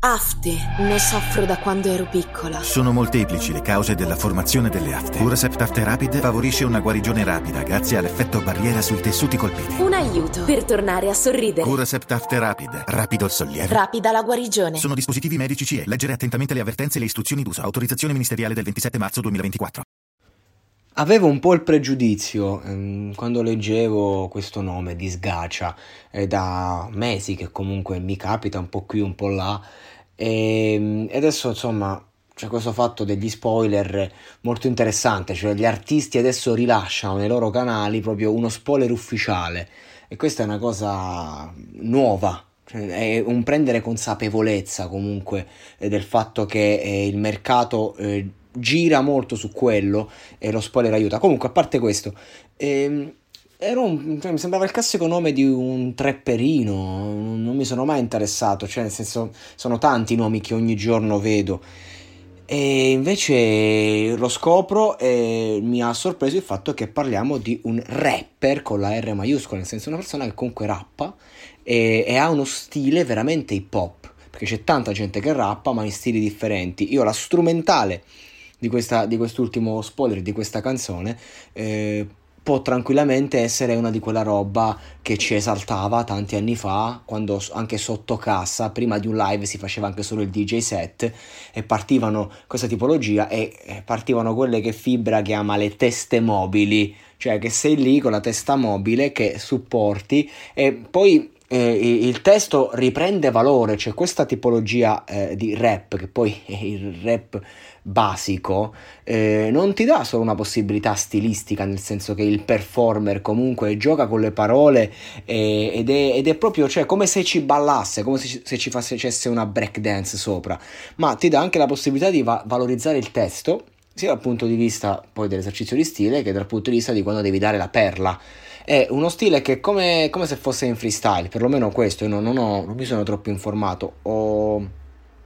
Afte, ne soffro da quando ero piccola. Sono molteplici le cause della formazione delle afte. Curasept Afte Rapid favorisce una guarigione rapida grazie all'effetto barriera sui tessuti colpiti. Un aiuto per tornare a sorridere. Curasept Afte Rapid, rapido il sollievo. Rapida la guarigione. Sono dispositivi medici CE. Leggere attentamente le avvertenze e le istruzioni d'uso. Autorizzazione ministeriale del 27 marzo 2024. Avevo un po' il pregiudizio ehm, quando leggevo questo nome di Sgacia, è da mesi che comunque mi capita un po' qui, un po' là, e, e adesso insomma c'è questo fatto degli spoiler molto interessante, cioè gli artisti adesso rilasciano nei loro canali proprio uno spoiler ufficiale e questa è una cosa nuova, cioè, è un prendere consapevolezza comunque eh, del fatto che eh, il mercato eh, gira molto su quello e lo spoiler aiuta. Comunque, a parte questo, ehm, un, cioè, mi sembrava il classico nome di un trepperino, non mi sono mai interessato, cioè nel senso sono tanti i nomi che ogni giorno vedo. E invece lo scopro e mi ha sorpreso il fatto che parliamo di un rapper con la R maiuscola, nel senso una persona che comunque rappa e, e ha uno stile veramente hip hop, perché c'è tanta gente che rappa ma in stili differenti. Io la strumentale di, questa, di quest'ultimo spoiler di questa canzone eh, può tranquillamente essere una di quella roba che ci esaltava tanti anni fa, quando anche sotto cassa, prima di un live si faceva anche solo il DJ set e partivano questa tipologia e partivano quelle che Fibra chiama le teste mobili, cioè che sei lì con la testa mobile che supporti e poi eh, il testo riprende valore, c'è cioè questa tipologia eh, di rap, che poi è il rap basico, eh, non ti dà solo una possibilità stilistica, nel senso che il performer comunque gioca con le parole ed, è, ed, è, proprio cioè, come se ci ballasse, come se se ci facesse una breakdance sopra, ma ti dà anche la possibilità di va- valorizzare il testo, sia dal punto di vista poi dell'esercizio di stile che dal punto di vista di quando devi dare la perla. È uno stile che è come, come se fosse in freestyle, perlomeno questo, io non, non, ho, non mi sono troppo informato, ho,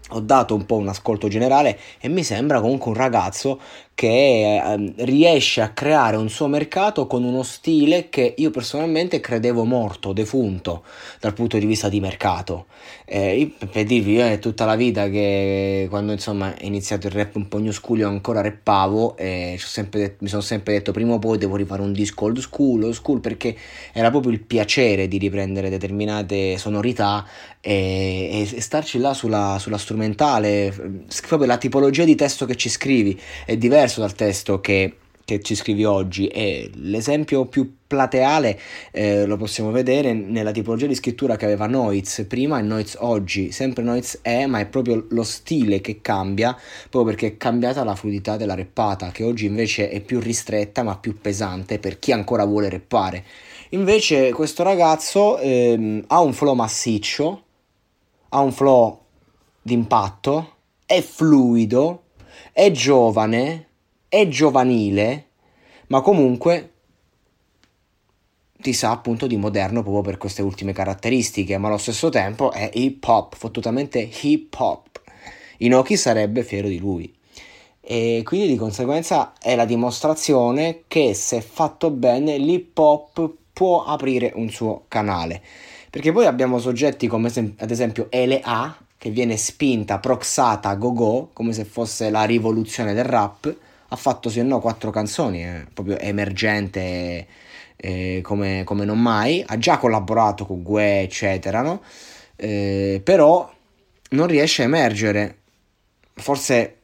ho dato un po' un ascolto generale e mi sembra comunque un ragazzo che eh, riesce a creare un suo mercato con uno stile che io personalmente credevo morto, defunto dal punto di vista di mercato. Eh, per dirvi, io è tutta la vita che quando insomma è iniziato il rap un po' new school io ancora rappavo e detto, mi sono sempre detto prima o poi devo rifare un disco old school, old school perché era proprio il piacere di riprendere determinate sonorità e, e starci là sulla, sulla strumentale, proprio la tipologia di testo che ci scrivi è diversa diverso dal testo che, che ci scrivi oggi. E l'esempio più plateale eh, lo possiamo vedere nella tipologia di scrittura che aveva Noiz prima e Noiz oggi, sempre Noiz è ma è proprio lo stile che cambia proprio perché è cambiata la fluidità della reppata che oggi invece è più ristretta ma più pesante per chi ancora vuole reppare. Invece questo ragazzo ehm, ha un flow massiccio ha un flow d'impatto è fluido è giovane è giovanile, ma comunque ti sa appunto di moderno proprio per queste ultime caratteristiche, ma allo stesso tempo è hip hop, fottutamente hip hop. Inoki sarebbe fiero di lui. E quindi di conseguenza è la dimostrazione che se fatto bene l'hip hop può aprire un suo canale. Perché poi abbiamo soggetti come ad esempio LA che viene spinta, proxata go-go, come se fosse la rivoluzione del rap ha fatto o no quattro canzoni, eh, proprio emergente eh, come, come, non mai, ha già collaborato con Gue eccetera, no? eh, però non riesce a emergere, forse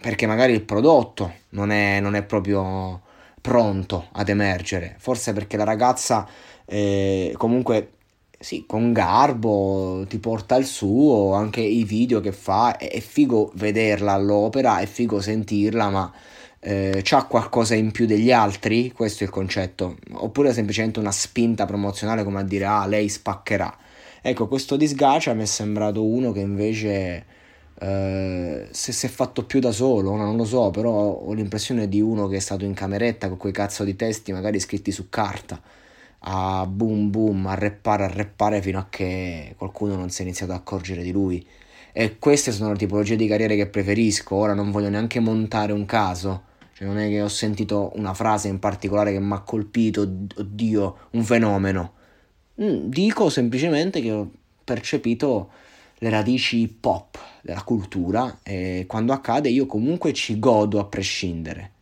perché magari il prodotto non è, non è proprio pronto ad emergere, forse perché la ragazza eh, comunque sì, con garbo, ti porta il suo, anche i video che fa, è, è figo vederla all'opera, è figo sentirla, ma eh, c'ha qualcosa in più degli altri? Questo è il concetto. Oppure semplicemente una spinta promozionale come a dire, ah, lei spaccherà. Ecco, questo disgacia mi è sembrato uno che invece... Uh, se si è fatto più da solo, non lo so, però ho l'impressione di uno che è stato in cameretta con quei cazzo di testi magari scritti su carta a boom boom, a reppare, a reppare fino a che qualcuno non si è iniziato ad accorgere di lui. E queste sono le tipologie di carriere che preferisco. Ora non voglio neanche montare un caso. Cioè, non è che ho sentito una frase in particolare che mi ha colpito, oddio, un fenomeno. Mm, dico semplicemente che ho percepito le radici pop della cultura e quando accade io comunque ci godo a prescindere.